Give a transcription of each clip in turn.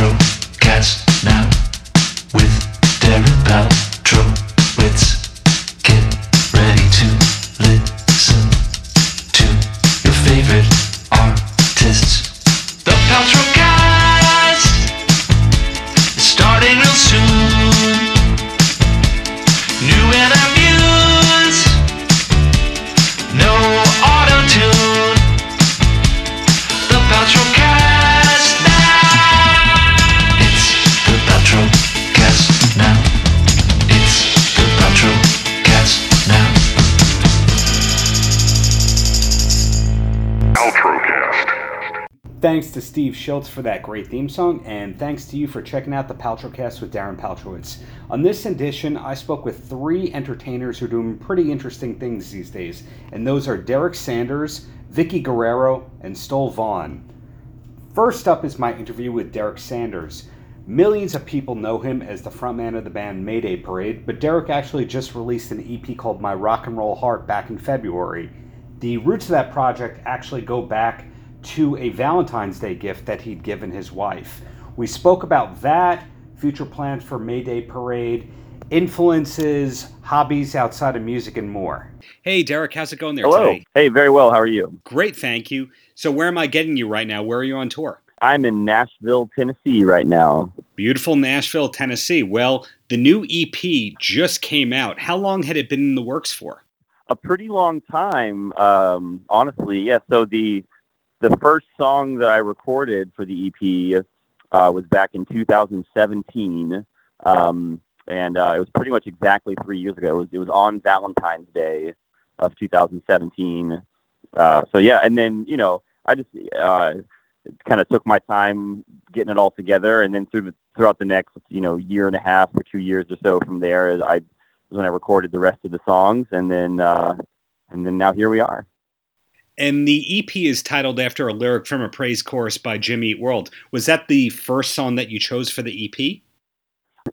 Paltrocast now with Darren Paltrowitz. Steve Schultz for that great theme song, and thanks to you for checking out the Paltrocast with Darren Paltrowitz. On this edition, I spoke with three entertainers who are doing pretty interesting things these days, and those are Derek Sanders, Vickie Guerrero, and Stoll Vaughn. First up is my interview with Derek Sanders. Millions of people know him as the frontman of the band Mayday Parade, but Derek actually just released an EP called My Rock and Roll Heart back in February. The roots of that project actually go back to a Valentine's Day gift that he'd given his wife. We spoke about that, future plans for Mayday Parade, influences, hobbies outside of music, and more. Hey, Derek, how's it going there Hello. today? Hey, very well. How are you? Great, thank you. So, where am I getting you right now? Where are you on tour? I'm in Nashville, Tennessee right now. Beautiful Nashville, Tennessee. Well, the new EP just came out. How long had it been in the works for? A pretty long time, um, honestly. Yeah. So the the first song that I recorded for the EP uh, was back in 2017, um, and uh, it was pretty much exactly three years ago. It was, it was on Valentine's Day of 2017. Uh, so yeah, and then you know I just uh, kind of took my time getting it all together, and then through the, throughout the next you know year and a half or two years or so from there, I was when I recorded the rest of the songs, and then uh, and then now here we are. And the EP is titled after a lyric from a praise chorus by Jimmy Eat World. Was that the first song that you chose for the EP?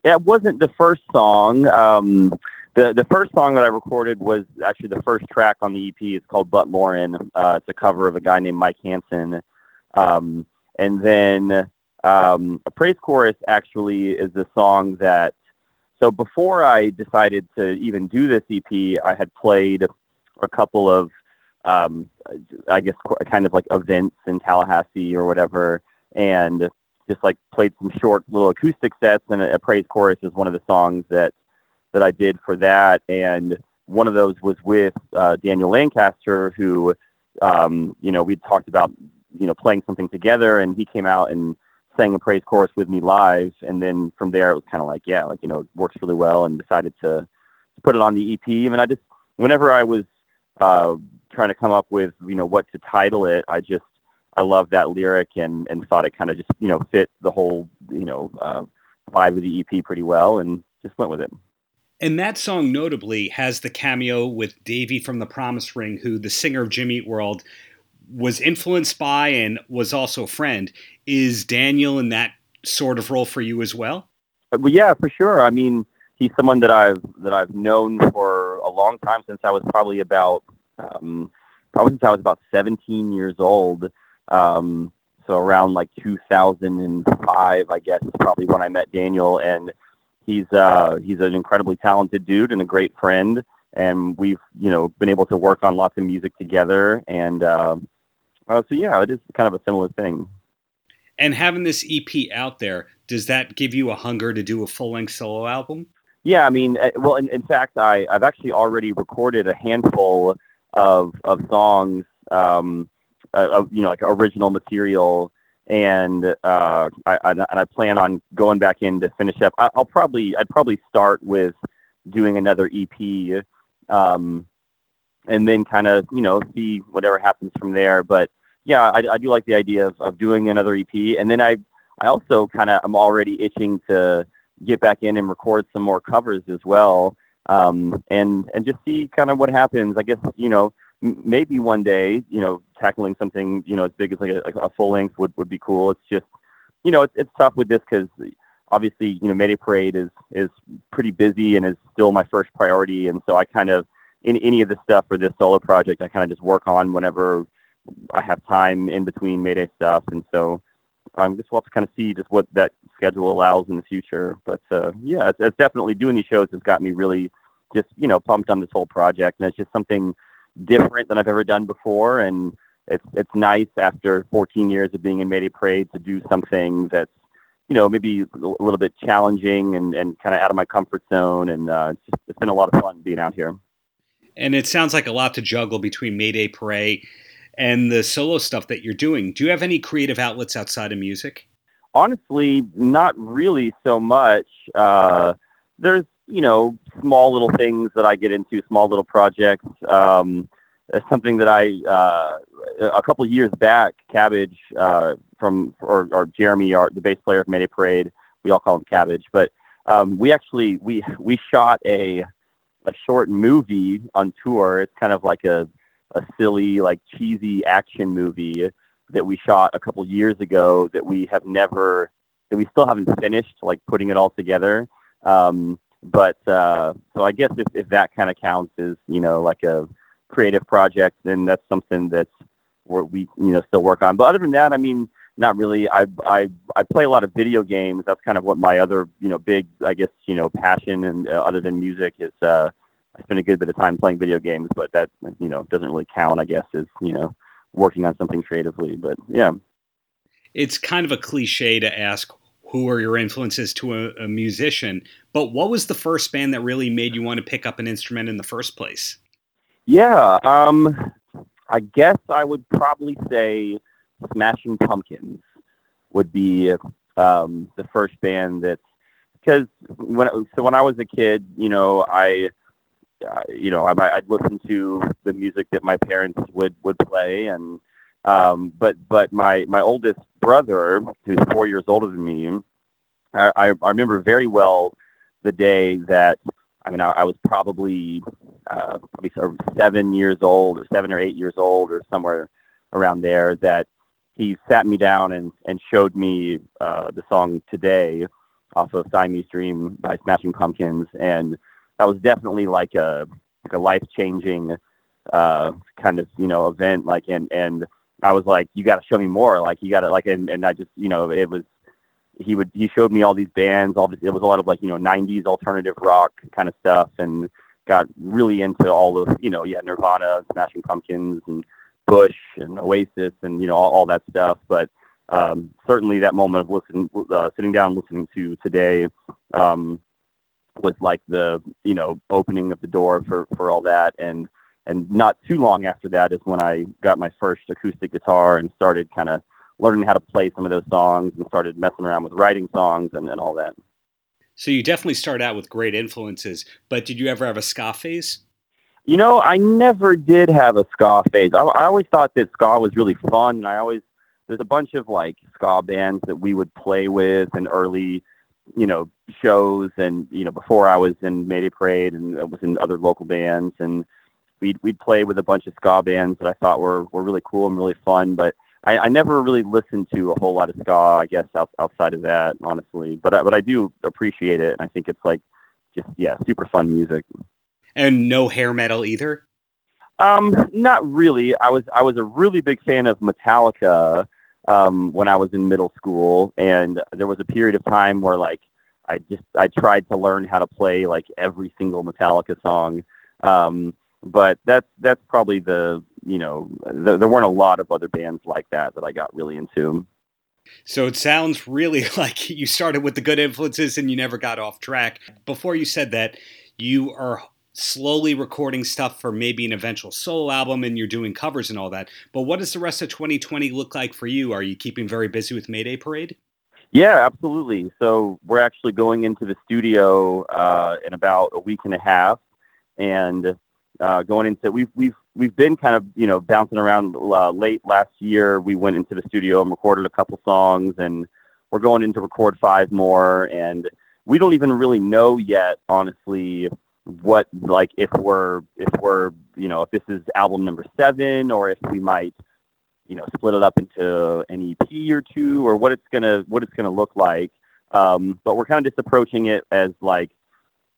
It wasn't the first song. Um, the the first song that I recorded was actually the first track on the EP. It's called "But Lauren." Uh, it's a cover of a guy named Mike Hansen. Um, and then um, a praise chorus actually is a song that. So before I decided to even do this EP, I had played a couple of, um, I guess, kind of like events in Tallahassee or whatever, and just like played some short little acoustic sets. And a, praise chorus is one of the songs that that I did for that. And one of those was with uh, Daniel Lancaster, who, um, you know, we'd talked about, you know, playing something together, and he came out and sang a praise chorus with me live. And then from there, it was kind of like, yeah, like you know, it works really well, and decided to, to put it on the EP. And I just, whenever I was uh, trying to come up with, you know, what to title it, I just, I love that lyric and and thought it kind of just, you know, fit the whole, you know, uh, vibe of the EP pretty well, and just went with it. And that song notably has the cameo with Davey from the Promise Ring, who the singer of Jimmy Eat World was influenced by and was also a friend. Is Daniel in that sort of role for you as well? Uh, Well, yeah, for sure. I mean, he's someone that I've that I've known for a long time since I was probably about um, probably since I was about 17 years old. Um, so around like 2005, I guess is probably when I met Daniel, and he's uh, he's an incredibly talented dude and a great friend. And we've you know been able to work on lots of music together, and um, uh, so yeah, it is kind of a similar thing. And having this EP out there, does that give you a hunger to do a full length solo album? Yeah, I mean, uh, well, in, in fact, I, I've actually already recorded a handful of of songs, um, uh, of, you know, like original material, and uh, I, I and I plan on going back in to finish up. I, I'll probably I'd probably start with doing another EP, um, and then kind of you know see whatever happens from there. But yeah, I, I do like the idea of, of doing another EP, and then I I also kind of I'm already itching to get back in and record some more covers as well, um, and and just see kind of what happens. I guess you know maybe one day you know tackling something you know as big as like a, like a full length would, would be cool. It's just you know it's, it's tough with this because obviously you know Mayday Parade is is pretty busy and is still my first priority, and so I kind of in any of the stuff for this solo project I kind of just work on whenever I have time in between Mayday stuff, and so I guess we'll have to kind of see just what that schedule allows in the future. But uh, yeah, it's, it's definitely doing these shows has got me really just you know pumped on this whole project, and it's just something different than I've ever done before, and it's it's nice after 14 years of being in Mayday Parade to do something that's you know maybe a little bit challenging and, and kind of out of my comfort zone, and uh, it's, just, it's been a lot of fun being out here. And it sounds like a lot to juggle between Mayday Parade and the solo stuff that you're doing. Do you have any creative outlets outside of music? Honestly, not really so much. Uh, there's you know small little things that I get into, small little projects. Um, something that I uh, a couple years back, Cabbage uh, from or, or Jeremy, our, the bass player of Mayday Parade, we all call him Cabbage, but um, we actually we we shot a a short movie on tour. It's kind of like a a silly, like cheesy action movie that we shot a couple years ago that we have never that we still haven't finished like putting it all together. Um, but uh, so I guess if, if that kind of counts as you know like a creative project, then that's something that's where we you know still work on. But other than that, I mean, not really. I I I play a lot of video games. That's kind of what my other you know big I guess you know passion and uh, other than music is. Uh, I spend a good bit of time playing video games, but that you know doesn't really count. I guess as you know working on something creatively. But yeah, it's kind of a cliche to ask who are your influences to a, a musician, but what was the first band that really made you want to pick up an instrument in the first place? Yeah, um, I guess I would probably say Smashing Pumpkins would be um, the first band that because when so when I was a kid, you know, I uh, you know, I, I'd listen to the music that my parents would would play, and um, but but my my oldest brother, who's four years older than me, I, I, I remember very well the day that I mean I, I was probably uh, probably sort of seven years old or seven or eight years old or somewhere around there that he sat me down and, and showed me uh, the song Today off of Siamese Dream by Smashing Pumpkins. And that was definitely like a, like a life changing uh, kind of, you know, event. Like, and, and I was like, you got to show me more. Like, you got to like, and, and I just, you know, it was, he would, he showed me all these bands, all this, it was a lot of like, you know, 90s alternative rock kind of stuff. And, got really into all of you know yeah Nirvana, Smashing Pumpkins, and Bush and Oasis, and you know all, all that stuff. But um, certainly that moment of listening, uh, sitting down, listening to today, um, was like the you know opening of the door for for all that. And and not too long after that is when I got my first acoustic guitar and started kind of learning how to play some of those songs and started messing around with writing songs and, and all that. So you definitely start out with great influences, but did you ever have a ska phase? You know, I never did have a ska phase. I, I always thought that ska was really fun. And I always there's a bunch of like ska bands that we would play with in early, you know, shows and you know before I was in Mayday Parade and I was in other local bands and we'd we'd play with a bunch of ska bands that I thought were were really cool and really fun, but I, I never really listened to a whole lot of ska, I guess, out, outside of that, honestly. But I, but I do appreciate it, and I think it's like just yeah, super fun music. And no hair metal either. Um, not really. I was I was a really big fan of Metallica um, when I was in middle school, and there was a period of time where like I just I tried to learn how to play like every single Metallica song. Um, but that's that's probably the you know the, there weren't a lot of other bands like that that I got really into. So it sounds really like you started with the good influences and you never got off track. Before you said that, you are slowly recording stuff for maybe an eventual solo album and you're doing covers and all that. But what does the rest of 2020 look like for you? Are you keeping very busy with Mayday Parade? Yeah, absolutely. So we're actually going into the studio uh, in about a week and a half, and uh, going into we've we've we've been kind of you know bouncing around. Uh, late last year, we went into the studio and recorded a couple songs, and we're going in to record five more. And we don't even really know yet, honestly, what like if we're if we're you know if this is album number seven or if we might you know split it up into an EP or two or what it's gonna what it's gonna look like. Um, but we're kind of just approaching it as like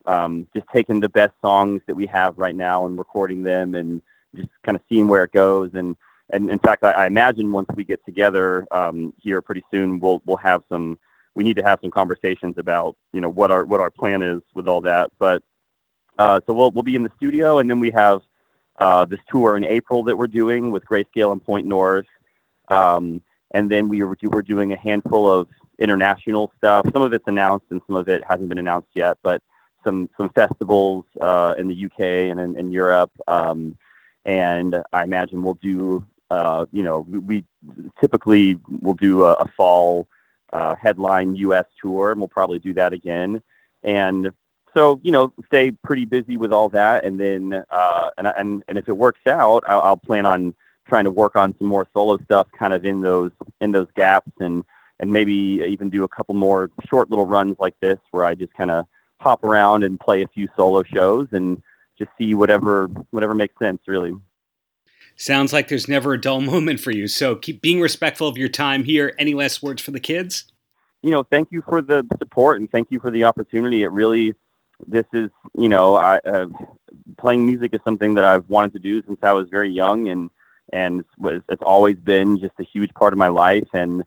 um, just taking the best songs that we have right now and recording them and just kind of seeing where it goes. And and in fact, I, I imagine once we get together um, here pretty soon, we'll we'll have some. We need to have some conversations about you know what our what our plan is with all that. But uh, so we'll we'll be in the studio, and then we have uh, this tour in April that we're doing with Grayscale and Point North, um, and then we were we're doing a handful of international stuff. Some of it's announced, and some of it hasn't been announced yet. But some some festivals uh, in the UK and in, in Europe. Um, and I imagine we'll do uh, you know, we, typically will do a, a fall uh, headline U.S. tour, and we'll probably do that again. And so, you know, stay pretty busy with all that, and then uh, and and and if it works out, I'll, I'll plan on trying to work on some more solo stuff, kind of in those in those gaps, and and maybe even do a couple more short little runs like this, where I just kind of hop around and play a few solo shows and just see whatever whatever makes sense, really. Sounds like there's never a dull moment for you. So keep being respectful of your time here. Any last words for the kids? You know, thank you for the support and thank you for the opportunity. It really, this is, you know, I, uh, playing music is something that I've wanted to do since I was very young, and and it's, it's always been just a huge part of my life. And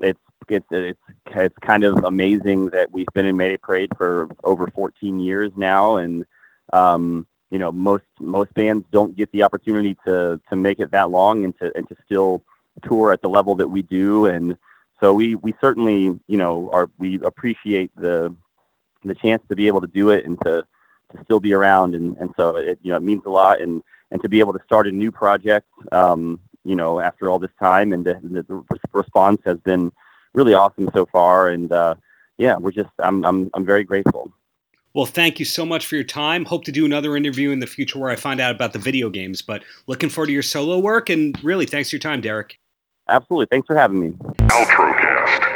it's it's it's it's kind of amazing that we've been in Mayday Parade for over 14 years now, and um, you know most most bands don't get the opportunity to to make it that long and to and to still tour at the level that we do and so we we certainly you know are we appreciate the the chance to be able to do it and to to still be around and and so it you know it means a lot and and to be able to start a new project um you know after all this time and the, the response has been really awesome so far and uh yeah we're just i'm i'm i'm very grateful well, thank you so much for your time. Hope to do another interview in the future where I find out about the video games. But looking forward to your solo work, and really, thanks for your time, Derek. Absolutely. Thanks for having me. Outrocast.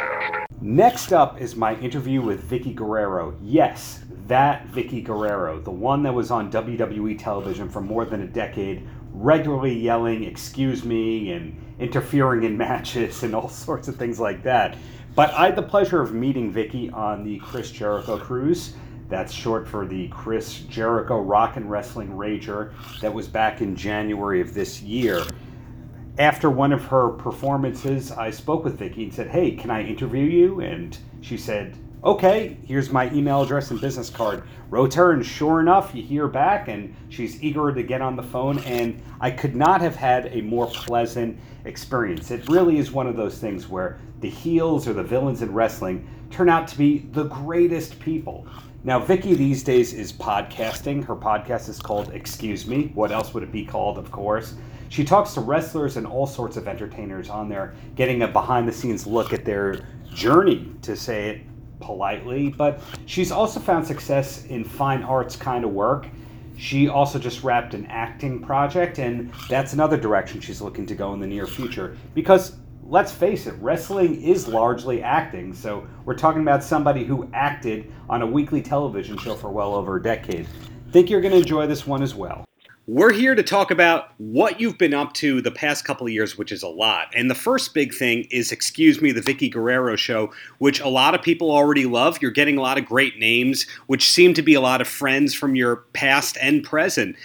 Next up is my interview with Vickie Guerrero. Yes, that Vickie Guerrero, the one that was on WWE television for more than a decade, regularly yelling, excuse me, and interfering in matches and all sorts of things like that. But I had the pleasure of meeting Vickie on the Chris Jericho cruise. That's short for the Chris Jericho Rock and Wrestling Rager that was back in January of this year. After one of her performances, I spoke with Vickie and said, Hey, can I interview you? And she said, Okay, here's my email address and business card. Wrote her, and sure enough, you hear back, and she's eager to get on the phone. And I could not have had a more pleasant experience. It really is one of those things where the heels or the villains in wrestling turn out to be the greatest people. Now, Vickie these days is podcasting. Her podcast is called Excuse Me. What else would it be called, of course? She talks to wrestlers and all sorts of entertainers on there, getting a behind the scenes look at their journey, to say it politely. But she's also found success in fine arts kind of work. She also just wrapped an acting project, and that's another direction she's looking to go in the near future because let's face it, wrestling is largely acting. So we're talking about somebody who acted on a weekly television show for well over a decade. Think you're going to enjoy this one as well. We're here to talk about what you've been up to the past couple of years, which is a lot. And the first big thing is Excuse Me, the Vickie Guerrero show, which a lot of people already love. You're getting a lot of great names, which seem to be a lot of friends from your past and present.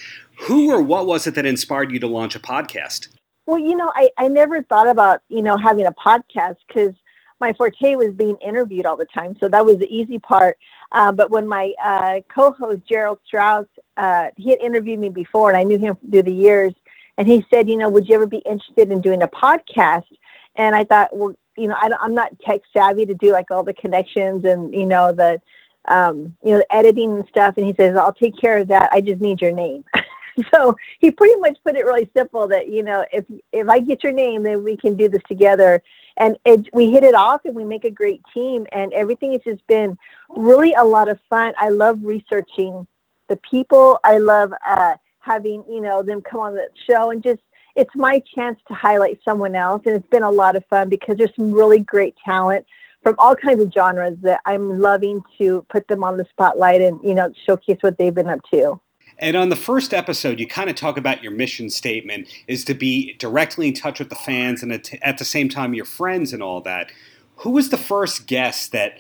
Who or what was it that inspired you to launch a podcast? Well, you know, I, I never thought about, you know, having a podcast because my forte was being interviewed all the time. So that was the easy part. Uh, but when my uh, co-host, Gerald Strauss, uh, he had interviewed me before and I knew him through the years. And he said, you know, would you ever be interested in doing a podcast? And I thought, well, you know, I, am not tech savvy to do like all the connections and, you know, the, um, you know, the editing and stuff. And he says, I'll take care of that. I just need your name. so he pretty much put it really simple that you know if if I get your name, then we can do this together. And it, we hit it off, and we make a great team. And everything has just been really a lot of fun. I love researching the people. I love uh, having you know them come on the show and just it's my chance to highlight someone else and it's been a lot of fun because there's some really great talent from all kinds of genres that I'm loving to put them on the spotlight and you know showcase what they've been up to. And on the first episode, you kind of talk about your mission statement is to be directly in touch with the fans and at the same time your friends and all that. Who was the first guest that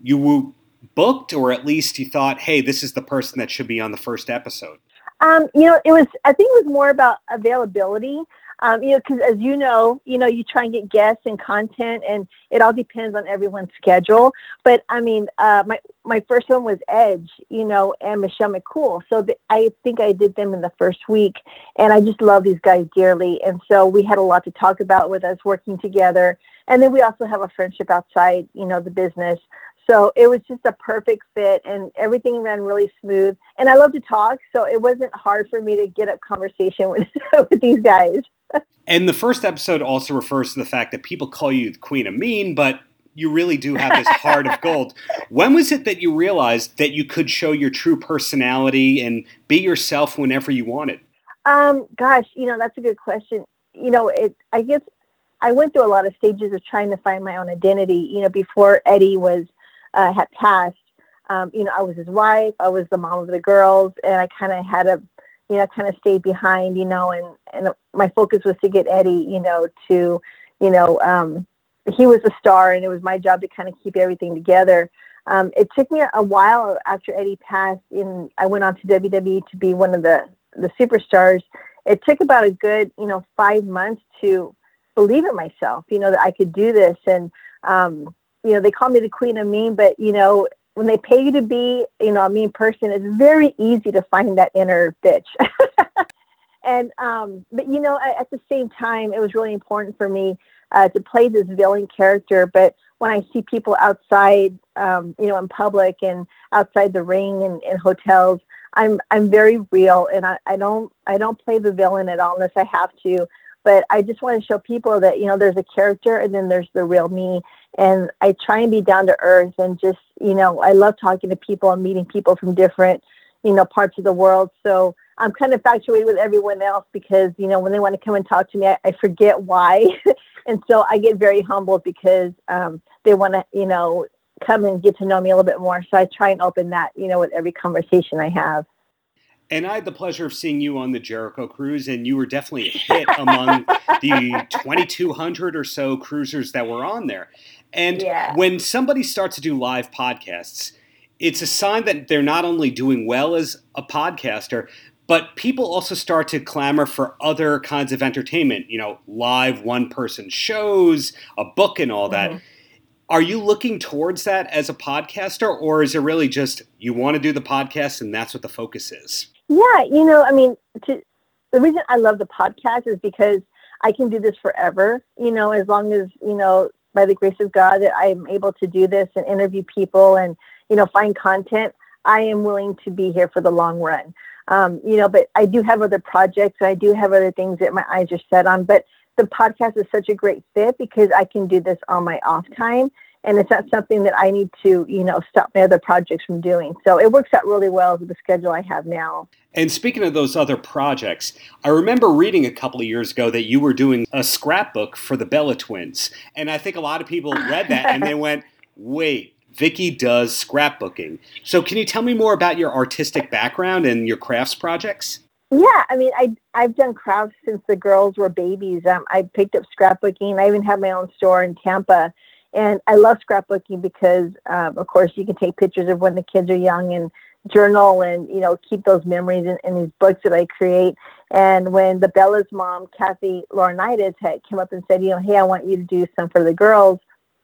you booked, or at least you thought, hey, this is the person that should be on the first episode? Um, you know, it was. I think it was more about availability. Um, you know, because as you know, you know, you try and get guests and content, and it all depends on everyone's schedule. But I mean, uh, my my first one was Edge, you know, and Michelle McCool. So the, I think I did them in the first week, and I just love these guys dearly. And so we had a lot to talk about with us working together. And then we also have a friendship outside, you know, the business. So it was just a perfect fit and everything ran really smooth. And I love to talk, so it wasn't hard for me to get a conversation with, with these guys. and the first episode also refers to the fact that people call you the Queen of Mean, but you really do have this heart of gold. When was it that you realized that you could show your true personality and be yourself whenever you wanted? Um, gosh, you know, that's a good question. You know, it I guess I went through a lot of stages of trying to find my own identity, you know, before Eddie was uh, had passed, um, you know, I was his wife, I was the mom of the girls, and I kind of had a, you know, kind of stayed behind, you know, and and my focus was to get Eddie, you know, to, you know, um, he was a star, and it was my job to kind of keep everything together. Um, it took me a while after Eddie passed. In I went on to WWE to be one of the the superstars. It took about a good, you know, five months to believe in myself, you know, that I could do this, and um, you know, they call me the queen of mean, but you know, when they pay you to be, you know, a mean person, it's very easy to find that inner bitch. and um, but you know, at, the same time, it was really important for me uh, to play this villain character. But when I see people outside, um, you know, in public and outside the ring and in hotels, I'm I'm very real, and I, I don't I don't play the villain at all unless I have to. But I just want to show people that you know there's a character, and then there's the real me, and I try and be down to earth and just, you know, I love talking to people and meeting people from different, you know, parts of the world. So I'm kind of infatuated with everyone else because, you know, when they want to come and talk to me, I, I forget why. and so I get very humbled because um, they want to, you know, come and get to know me a little bit more. So I try and open that, you know, with every conversation I have. And I had the pleasure of seeing you on the Jericho cruise, and you were definitely a hit among the 2,200 or so cruisers that were on there. And yeah. when somebody starts to do live podcasts, it's a sign that they're not only doing well as a podcaster, but people also start to clamor for other kinds of entertainment, you know, live one person shows, a book, and all that. Mm-hmm. Are you looking towards that as a podcaster, or is it really just you want to do the podcast and that's what the focus is? Yeah, you know, I mean, to, the reason I love the podcast is because I can do this forever, you know, as long as, you know, by the grace of God that I'm able to do this and interview people and you know find content, I am willing to be here for the long run. Um, you know, but I do have other projects. I do have other things that my eyes are set on. But the podcast is such a great fit because I can do this on my off time and it's not something that I need to, you know, stop my other projects from doing. So it works out really well with the schedule I have now. And speaking of those other projects, I remember reading a couple of years ago that you were doing a scrapbook for the Bella twins. And I think a lot of people read that and they went, wait, Vickie does scrapbooking. So can you tell me more about your artistic background and your crafts projects? Yeah, I mean, I I've done crafts since the girls were babies. Um, I picked up scrapbooking. I even have my own store in Tampa, and I love scrapbooking because, um, of course, you can take pictures of when the kids are young and journal and you know keep those memories in, in these books that I create. And when the Bella's mom, Kathy Laurinaitis, had came up and said, you know, hey, I want you to do some for the girls,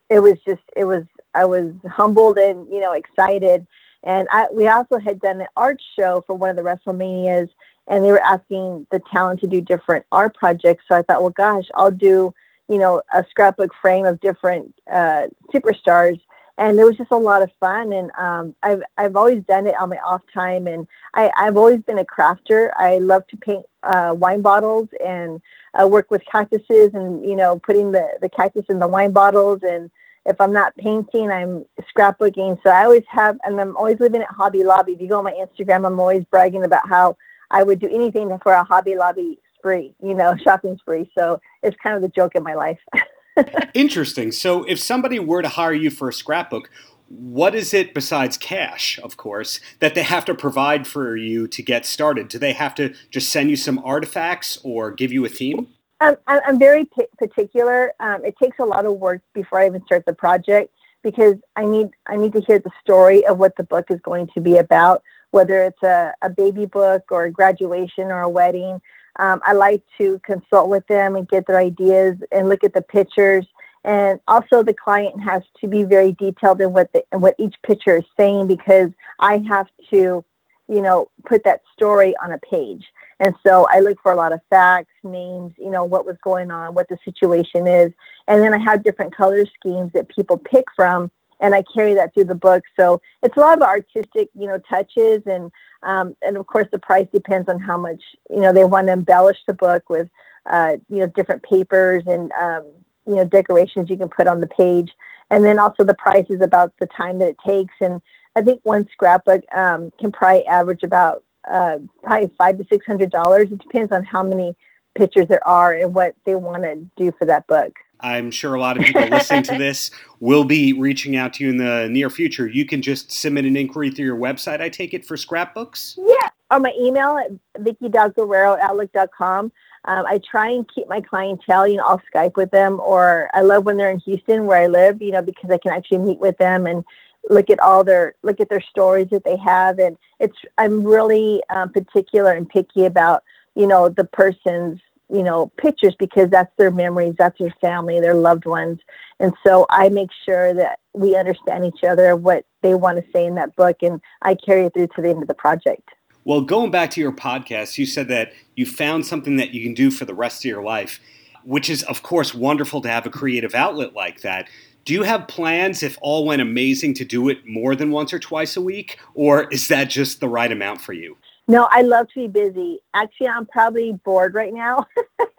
it was just it was I was humbled and you know excited. And I, we also had done an art show for one of the WrestleManias, and they were asking the talent to do different art projects. So I thought, well, gosh, I'll do you know, a scrapbook frame of different uh, superstars. And it was just a lot of fun. And um, I've, I've always done it on my off time. And I, I've always been a crafter. I love to paint uh, wine bottles and uh, work with cactuses and, you know, putting the, the cactus in the wine bottles. And if I'm not painting, I'm scrapbooking. So I always have, and I'm always living at Hobby Lobby. If you go on my Instagram, I'm always bragging about how I would do anything for a Hobby Lobby spree, you know, shopping spree. So it's kind of the joke in my life. Interesting. So if somebody were to hire you for a scrapbook, what is it besides cash, of course, that they have to provide for you to get started? Do they have to just send you some artifacts or give you a theme? Um, I'm very p- particular. Um, it takes a lot of work before I even start the project because I need I need to hear the story of what the book is going to be about, whether it's a, a baby book or a graduation or a wedding. Um, I like to consult with them and get their ideas and look at the pictures. And also, the client has to be very detailed in what the, in what each picture is saying because I have to, you know, put that story on a page. And so I look for a lot of facts, names, you know, what was going on, what the situation is. And then I have different color schemes that people pick from, and I carry that through the book. So it's a lot of artistic, you know, touches. And, um, and of course, the price depends on how much, you know, they want to embellish the book with, uh, you know, different papers and, um, you know, decorations you can put on the page. And then also the price is about the time that it takes. And I think one scrapbook um, can probably average about uh, probably five to six hundred dollars. It depends on how many pictures there are and what they want to do for that book. I'm sure a lot of people listening to this will be reaching out to you in the near future. You can just submit an inquiry through your website, I take it, for scrapbooks? Yeah, or my email at vicki.guerrero at outlook.com. Um, I try and keep my clientele, you know, I'll Skype with them, or I love when they're in Houston where I live, you know, because I can actually meet with them and look at all their look at their stories that they have and it's i'm really um, particular and picky about you know the person's you know pictures because that's their memories that's their family their loved ones and so i make sure that we understand each other what they want to say in that book and i carry it through to the end of the project well going back to your podcast you said that you found something that you can do for the rest of your life which is of course wonderful to have a creative outlet like that do you have plans, if all went amazing, to do it more than once or twice a week? Or is that just the right amount for you? No, I love to be busy. Actually, I'm probably bored right now.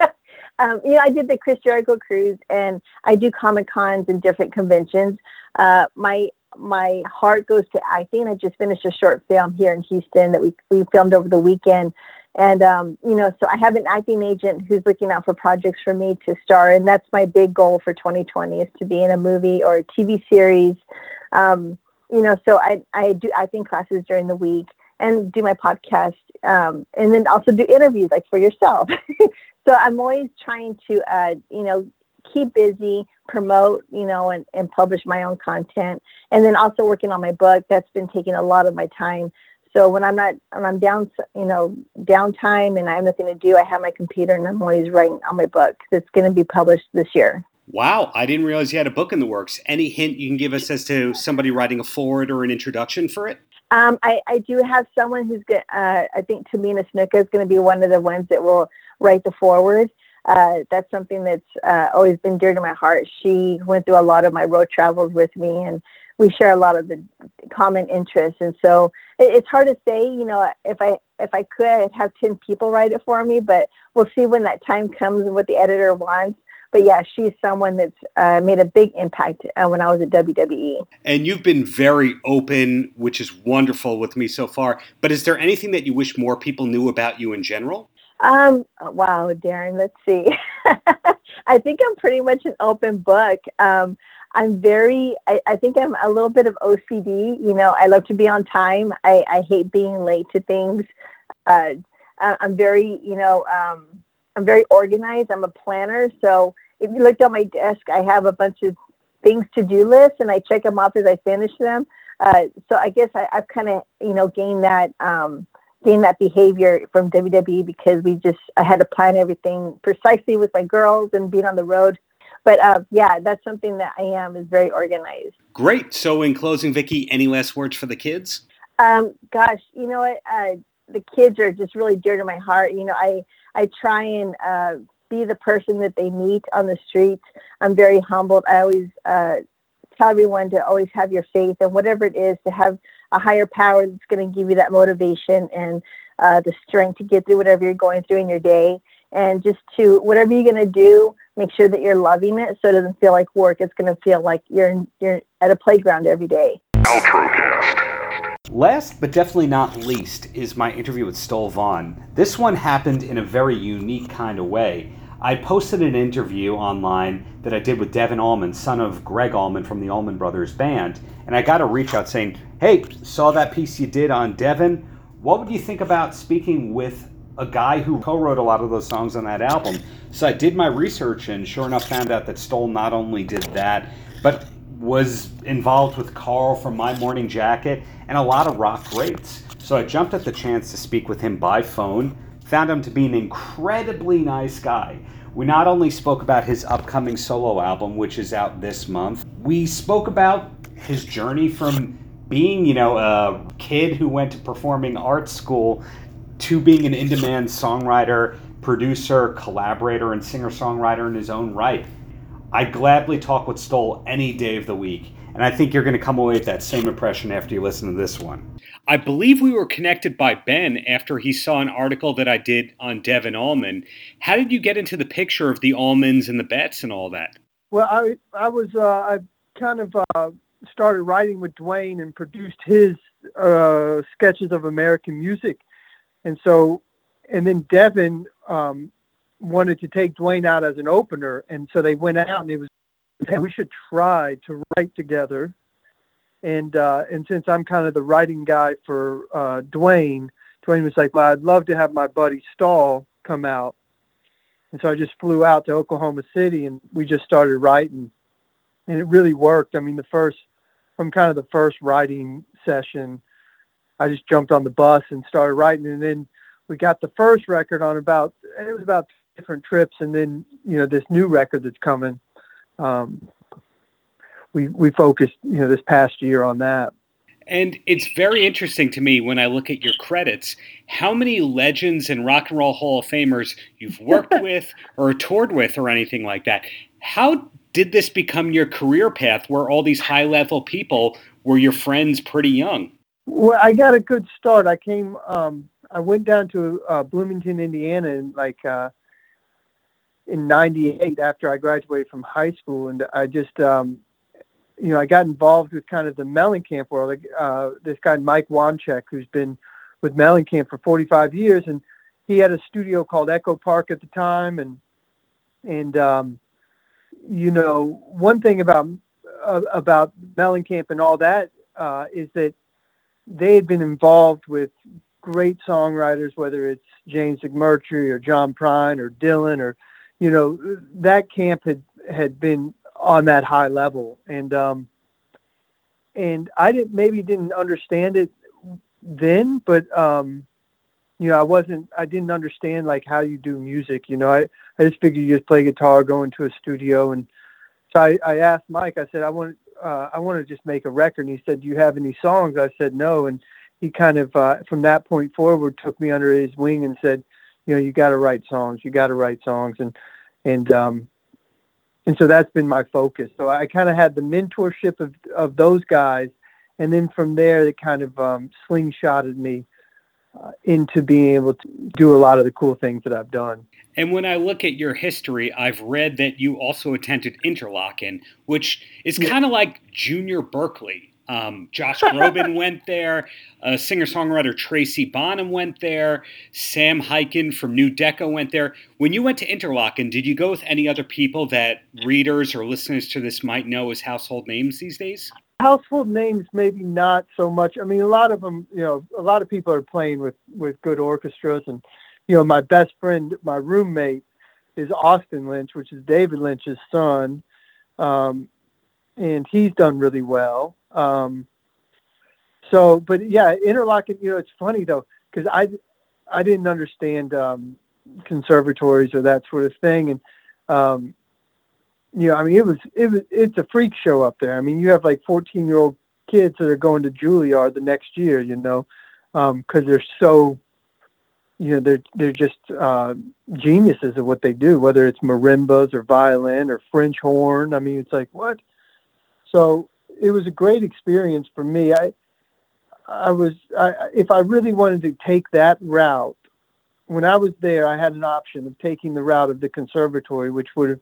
um, you know, I did the Chris Jericho cruise and I do Comic Cons and different conventions. Uh, my my heart goes to acting. I just finished a short film here in Houston that we, we filmed over the weekend and, um, you know, so I have an acting agent who's looking out for projects for me to star. And that's my big goal for 2020 is to be in a movie or a TV series. Um, you know, so I, I do acting classes during the week and do my podcast. Um, and then also do interviews like for yourself. so I'm always trying to, uh, you know, keep busy, promote, you know, and, and publish my own content. And then also working on my book. That's been taking a lot of my time. So when I'm not, when I'm down, you know, downtime and I have nothing to do, I have my computer and I'm always writing on my book that's going to be published this year. Wow, I didn't realize you had a book in the works. Any hint you can give us as to somebody writing a foreword or an introduction for it? Um, I, I do have someone who's going uh, I think Tamina Snuka is going to be one of the ones that will write the foreword. Uh, that's something that's uh, always been dear to my heart. She went through a lot of my road travels with me and we share a lot of the common interests. And so it, it's hard to say, you know, if I if I could, I'd have ten people write it for me, but we'll see when that time comes and what the editor wants. But yeah, she's someone that's uh, made a big impact uh, when I was at WWE. And you've been very open, which is wonderful with me so far. But is there anything that you wish more people knew about you in general? Um, wow, Darren, let's see. I think I'm pretty much an open book. Um, I'm very, I, I, think I'm a little bit of OCD. You know, I love to be on time. I, I hate being late to things. Uh, I'm very, you know, um, I'm very organized. I'm a planner. So if you looked at my desk, I have a bunch of things to do lists and I check them off as I finish them. Uh, so I guess I, have kind of, you know, gained that, um, gained that behavior from WWE because we just, I had to plan everything precisely with my girls and being on the road but uh, yeah, that's something that I am is very organized. Great. So, in closing, Vickie, any last words for the kids? Um, gosh, you know what? Uh, the kids are just really dear to my heart. You know, I I try and uh, be the person that they meet on the streets. I'm very humbled. I always uh, tell everyone to always have your faith and whatever it is to have a higher power that's going to give you that motivation and uh, the strength to get through whatever you're going through in your day and just to whatever you're going to do make sure that you're loving it so it doesn't feel like work it's going to feel like you're you're at a playground every day. Last but definitely not least is my interview with Stoll Vaughn. This one happened in a very unique kind of way. I posted an interview online that I did with Devon Allman, son of Gregg Allman from the Allman Brothers Band, and I got a reach out saying, Hey, saw that piece you did on Devin. What would you think about speaking with a guy who co-wrote a lot of those songs on that album. So I did my research and sure enough found out that Stoll not only did that, but was involved with Carl from My Morning Jacket and a lot of rock greats. So I jumped at the chance to speak with him by phone found him to be an incredibly nice guy. We not only spoke about his upcoming solo album, which is out this month, we spoke about his journey from being, you know, a kid who went to performing arts school to being an in demand songwriter, producer, collaborator, and singer songwriter in his own right. I gladly talk with Stoll any day of the week, and I think you're going to come away with that same impression after you listen to this one. I believe we were connected by Ben after he saw an article that I did on Devon Allman. How did you get into the picture of the Allmans and the Betts and all that? Well, I I was uh, I kind of uh, started writing with Duane and produced his uh, sketches of American music, and so and then Devon um, wanted to take Duane out as an opener, and so they went out and it was hey, we should try to write together. And uh, and since I'm kind of the writing guy for uh, Dwayne, Duane was like, "Well, I'd love to have my buddy Stoll come out," and so I just flew out to Oklahoma City, and we just started writing, and it really worked. I mean, the first from kind of the first writing session, I just jumped on the bus and started writing, and then we got the first record on about it was about different trips, and then you know this new record that's coming. Um, we we focused you know this past year on that. And it's very interesting to me when I look at your credits how many legends and rock and roll Hall of Famers you've worked with or toured with or anything like that. How did this become your career path where all these high level people were your friends pretty young? Well, I got a good start. I came, um, I went down to uh, Bloomington, Indiana, in like uh, in '98 after I graduated from high school, and I just um, you know, I got involved with kind of the Mellencamp world. Uh, this guy Mike Wanchic, who's been with Mellencamp for 45 years, and he had a studio called Echo Park at the time, and and um, you know, one thing about uh, about Mellencamp and all that uh, is that they had been involved with great songwriters, whether it's James McMurtry or John Prine or Dylan or you know, that camp had had been on that high level. And um, and I didn't maybe didn't understand it then, but um, you know, I wasn't I didn't understand like how you do music. You know, I I just figured you just play guitar, go into a studio, and so I, I asked Mike. I said I want uh, I want to just make a record. And he said, "Do you have any songs?" I said, "No." And he kind of uh, from that point forward took me under his wing and said, "You know, you got to write songs. You got to write songs." And and um, and so that's been my focus. So I kind of had the mentorship of of those guys, and then from there, it kind of um, slingshotted me uh, into being able to do a lot of the cool things that I've done. And when I look at your history, I've read that you also attended Interlochen, which is kind of like junior Berklee. Um, Josh Groban went there. Uh, Singer songwriter Tracy Bonham went there. Sam Hikin from New Decca went there. When you went to Interlochen, did you go with any other people that readers or listeners to this might know as household names these days? Household names, maybe not so much. I mean, a lot of them, you know, a lot of people are playing with with good orchestras, and you know, my best friend, my roommate, is Austin Lynch, which is David Lynch's son, um, and he's done really well. Um, so, but yeah, Interlochen. You know, it's funny though because I I didn't understand um, conservatories or that sort of thing, and um, you know, I mean, it was it was it's a freak show up there. I mean, you have like fourteen year old kids that are going to Juilliard the next year, you know, because um, they're so you know they're they're just uh, geniuses of what they do, whether it's marimbas or violin or French horn. I mean, it's like what. So it was a great experience for me. I I was I, if I really wanted to take that route, when I was there, I had an option of taking the route of the conservatory, which would have,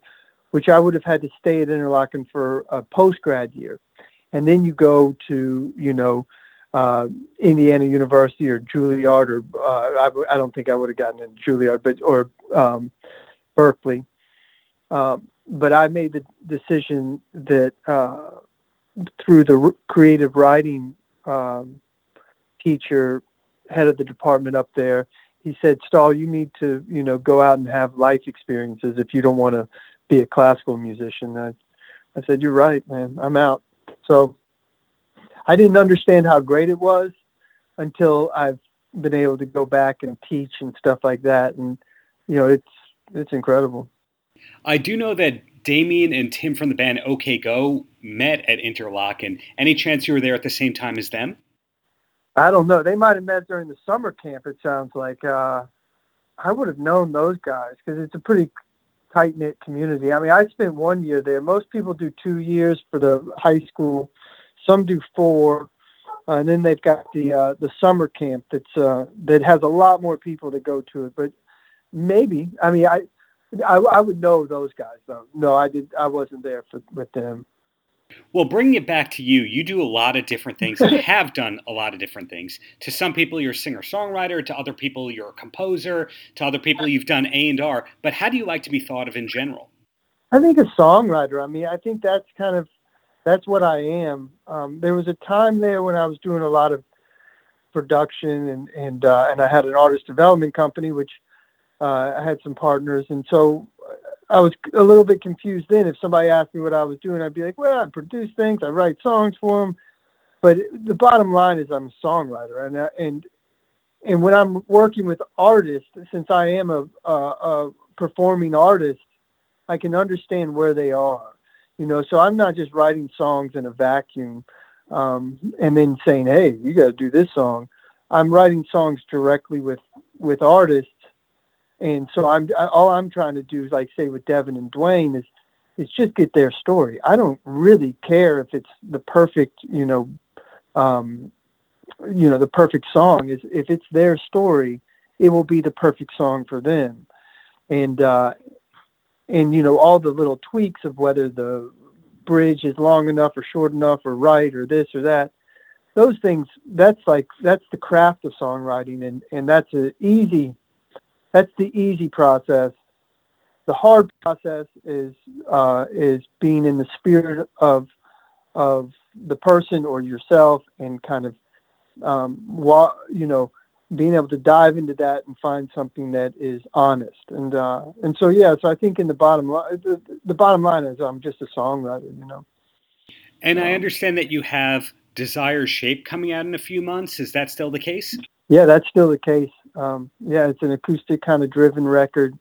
which I would have had to stay at Interlochen for a post grad year, and then you go to you know uh, Indiana University or Juilliard or uh, don't think I would have gotten into Juilliard, but or um, Berklee. Um, but I made the decision that uh, through the creative writing um, teacher, head of the department up there, he said, "Stoll, you need to, you know, go out and have life experiences if you don't want to be a classical musician." I, I said, "You're right, man. I'm out." So I didn't understand how great it was until I've been able to go back and teach and stuff like that, and you know, it's it's incredible. I do know that Damian and Tim from the band OK Go met at Interlock, and any chance you were there at the same time as them? I don't know. They might have met during the summer camp. It sounds like uh, I would have known those guys because it's a pretty tight knit community. I mean, I spent one year there. Most people do two years for the high school. Some do four, uh, and then they've got the uh, the summer camp that's uh, that has a lot more people that go to it. But maybe, I mean, I, I I would know those guys though. No, I did. I wasn't there for with them. Well, bringing it back to you, you do a lot of different things and have done a lot of different things. To some people, you're a singer-songwriter. To other people, you're a composer. To other people, you've done A and R. But how do you like to be thought of in general? I think a songwriter. I mean, I think that's kind of that's what I am. Um, there was a time there when I was doing a lot of production and and uh, and I had an artist development company, which uh, I had some partners, and so I was a little bit confused then. If somebody asked me what I was doing, I'd be like, well, I produce things, I write songs for them. But the bottom line is I'm a songwriter. And, uh, and, and when I'm working with artists, since I am a, a, a performing artist, I can understand where they are. You know, so I'm not just writing songs in a vacuum um, and then saying, hey, you got to do this song. I'm writing songs directly with, with artists and so I'm all I'm trying to do, is like say with Devon and Duane, is is just get their story. I don't really care if it's the perfect, you know, um, you know, the perfect song. Is if it's their story, it will be the perfect song for them. And uh, and you know all the little tweaks of whether the bridge is long enough or short enough or right or this or that those things that's like that's the craft of songwriting and and that's an easy that's the easy process. The hard process is uh, is being in the spirit of of the person or yourself and kind of um, wa- you know being able to dive into that and find something that is honest. And uh, and so yeah so I think in the bottom line the, the bottom line is I'm just a songwriter you know. And I understand that you have Desire Shape coming out in a few months. Is that still the case yeah that's still the case um, yeah, it's an acoustic kind of driven record.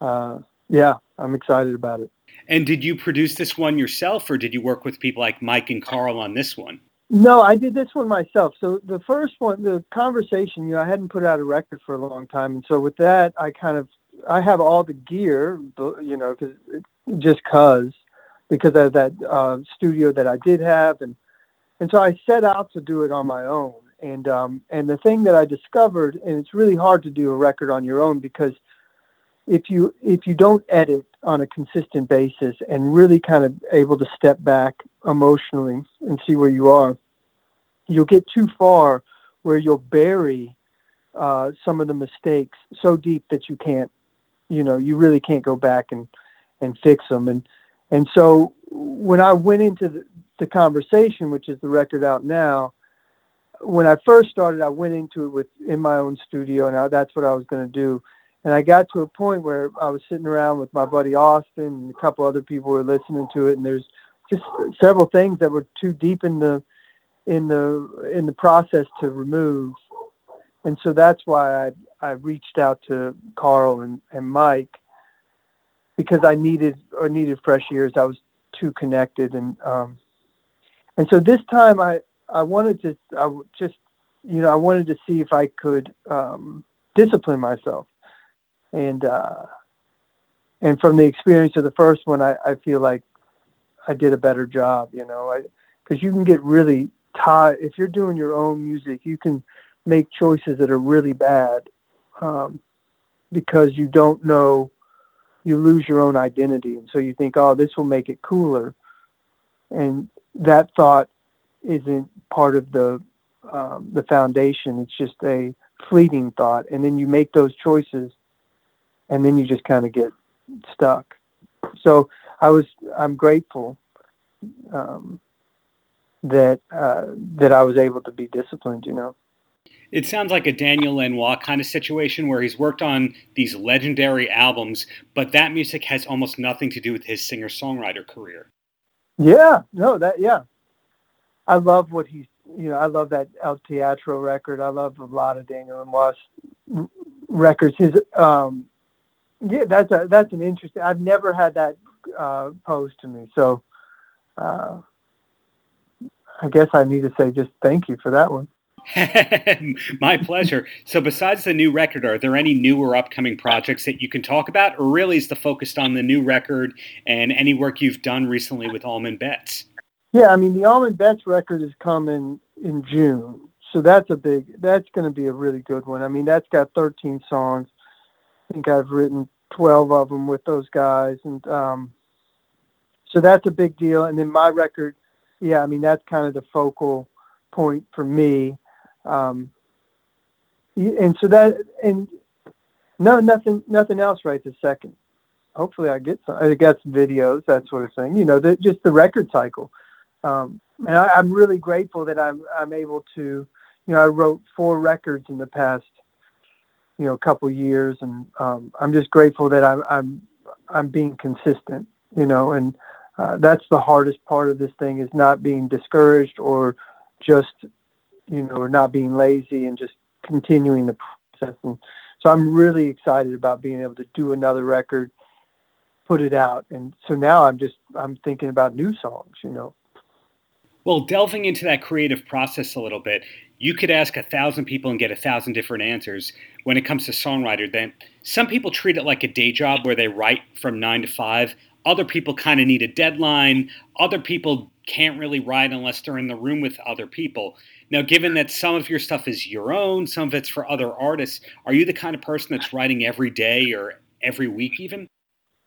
Uh, yeah, I'm excited about it. And did you produce this one yourself, or did you work with people like Mike and Carl on this one? No, I did this one myself. So the first one, the conversation, you know, I hadn't put out a record for a long time, and so with that, I kind of I have all the gear, you know, cause, just cause because of that uh, studio that I did have, and and so I set out to do it on my own. And um, and the thing that I discovered, and it's really hard to do a record on your own because if you if you don't edit on a consistent basis and really kind of able to step back emotionally and see where you are, you'll get too far where you'll bury uh, some of the mistakes so deep that you can't, you know, you really can't go back and and fix them. And and so when I went into the, the conversation, which is the record out now, when I first started, I went into it with in my own studio, and I, that's what I was going to do. And I got to a point where I was sitting around with my buddy Austin and a couple other people were listening to it, and there's just several things that were too deep in the in the in the process to remove. And so that's why I I reached out to Carl and, and Mike because I needed or needed fresh ears. I was too connected and um and so this time I I wanted to, I just, you know, I wanted to see if I could um, discipline myself, and uh, and from the experience of the first one, I, I feel like I did a better job. You know, because you can get really tired if you're doing your own music. You can make choices that are really bad um, because you don't know. You lose your own identity, and so you think, "Oh, this will make it cooler," and that thought isn't part of the um, the foundation. It's just a fleeting thought, and then you make those choices, and then you just kind of get stuck. So I was I'm grateful um, that uh, that I was able to be disciplined. You know. It sounds like a Daniel Lanois kind of situation where he's worked on these legendary albums, but that music has almost nothing to do with his singer songwriter career. Yeah, no, that yeah, I love what he's you know, I love that El Teatro record. I love a lot of Daniel and Lanois records. His, um, yeah, that's a that's an interesting. I've never had that uh, posed to me, so uh, I guess I need to say just thank you for that one. My pleasure. So, besides the new record, are there any new or upcoming projects that you can talk about, or really is the focus on the new record and any work you've done recently with Allman Betts? Yeah, I mean the Allman Betts record is coming in June, so that's a big. That's going to be a really good one. I mean that's got 13 songs. I think I've written 12 of them with those guys, and um, so that's a big deal. And then my record, yeah, I mean that's kind of the focal point for me. Um, and so that and no nothing nothing else right this second. Hopefully I get some I got some videos that sort of thing. You know, the, just the record cycle. Um, and I, I'm really grateful that I'm I'm able to. You know, I wrote four records in the past you know couple years, and um, I'm just grateful that I'm I'm I'm being consistent. You know, and uh, that's the hardest part of this thing is not being discouraged or just you know or not being lazy and just continuing the process. And so I'm really excited about being able to do another record, put it out, and so now I'm just I'm thinking about new songs. You know. Well, delving into that creative process a little bit, you could ask a thousand people and get a thousand different answers when it comes to songwriter. Then some people treat it like a day job where they write from nine to five. Other people kind of need a deadline. Other people can't really write unless they're in the room with other people. Now, given that some of your stuff is your own, some of it's for other artists, are you the kind of person that's writing every day or every week even?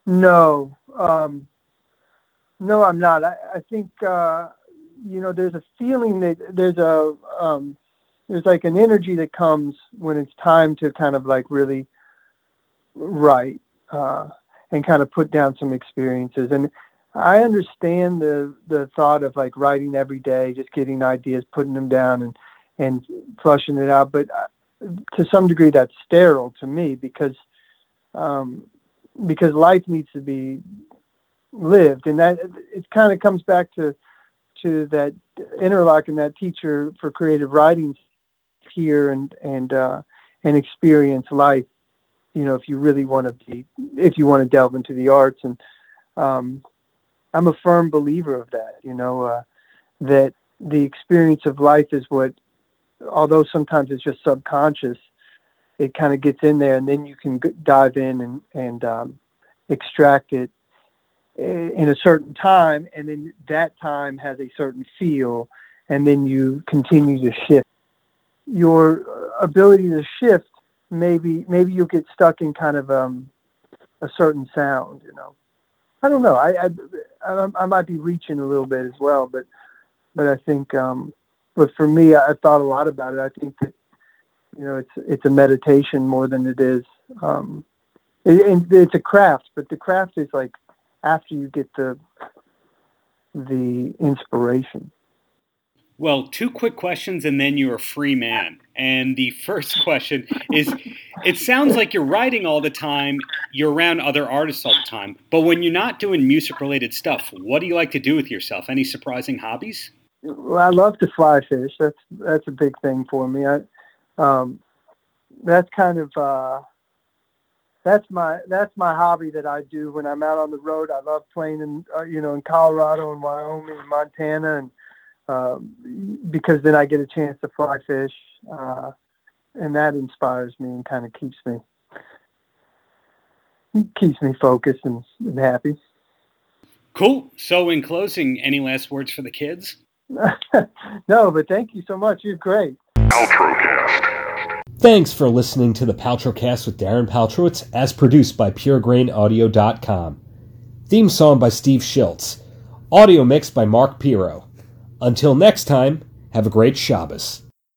No, um, no, I'm not. I, I think uh, you know there's a feeling that there's a um, there's like an energy that comes when it's time to kind of like really write uh, and kind of put down some experiences. And I understand the the thought of like writing every day, just getting ideas, putting them down, and and flushing it out. But uh, to some degree, that's sterile to me because um, because life needs to be lived, and that it kind of comes back to to that Interlochen that teacher for creative writing here and and uh, and experience life. You know, if you really want to be, if you want to delve into the arts, and um, I'm a firm believer of that. You know, uh, that the experience of life is what, although sometimes it's just subconscious, it kind of gets in there, and then you can dive in and and um, extract it in a certain time, and then that time has a certain feel, and then you continue to shift. Your ability to shift, maybe maybe you'll get stuck in kind of um, a certain sound. You know, I don't know. I, I I might be reaching a little bit as well, but but I think um, but for me, I, I thought a lot about it. I think that you know it's it's a meditation more than it is. Um, it, it's a craft, but the craft is like after you get the the inspiration. Well, two quick questions and then you're a free man. And the first question is it sounds like you're writing all the time, you're around other artists all the time, but when you're not doing music related stuff, what do you like to do with yourself? Any surprising hobbies? Well, I love to fly fish. That's that's a big thing for me. I um, that's kind of uh, that's my that's my hobby that I do when I'm out on the road. I love playing in uh, you know in Colorado and Wyoming and Montana, and uh, because then I get a chance to fly fish, uh, and that inspires me and kind of keeps me keeps me focused and, and happy. Cool. So, in closing, any last words for the kids? no, but thank you so much. You're great. Paltrocast. Thanks for listening to the Paltrocast with Darren Paltrowitz, as produced by PureGrainAudio.com. Theme song by Steve Schiltz. Audio mix by Mark Piro. Until next time, have a great Shabbos.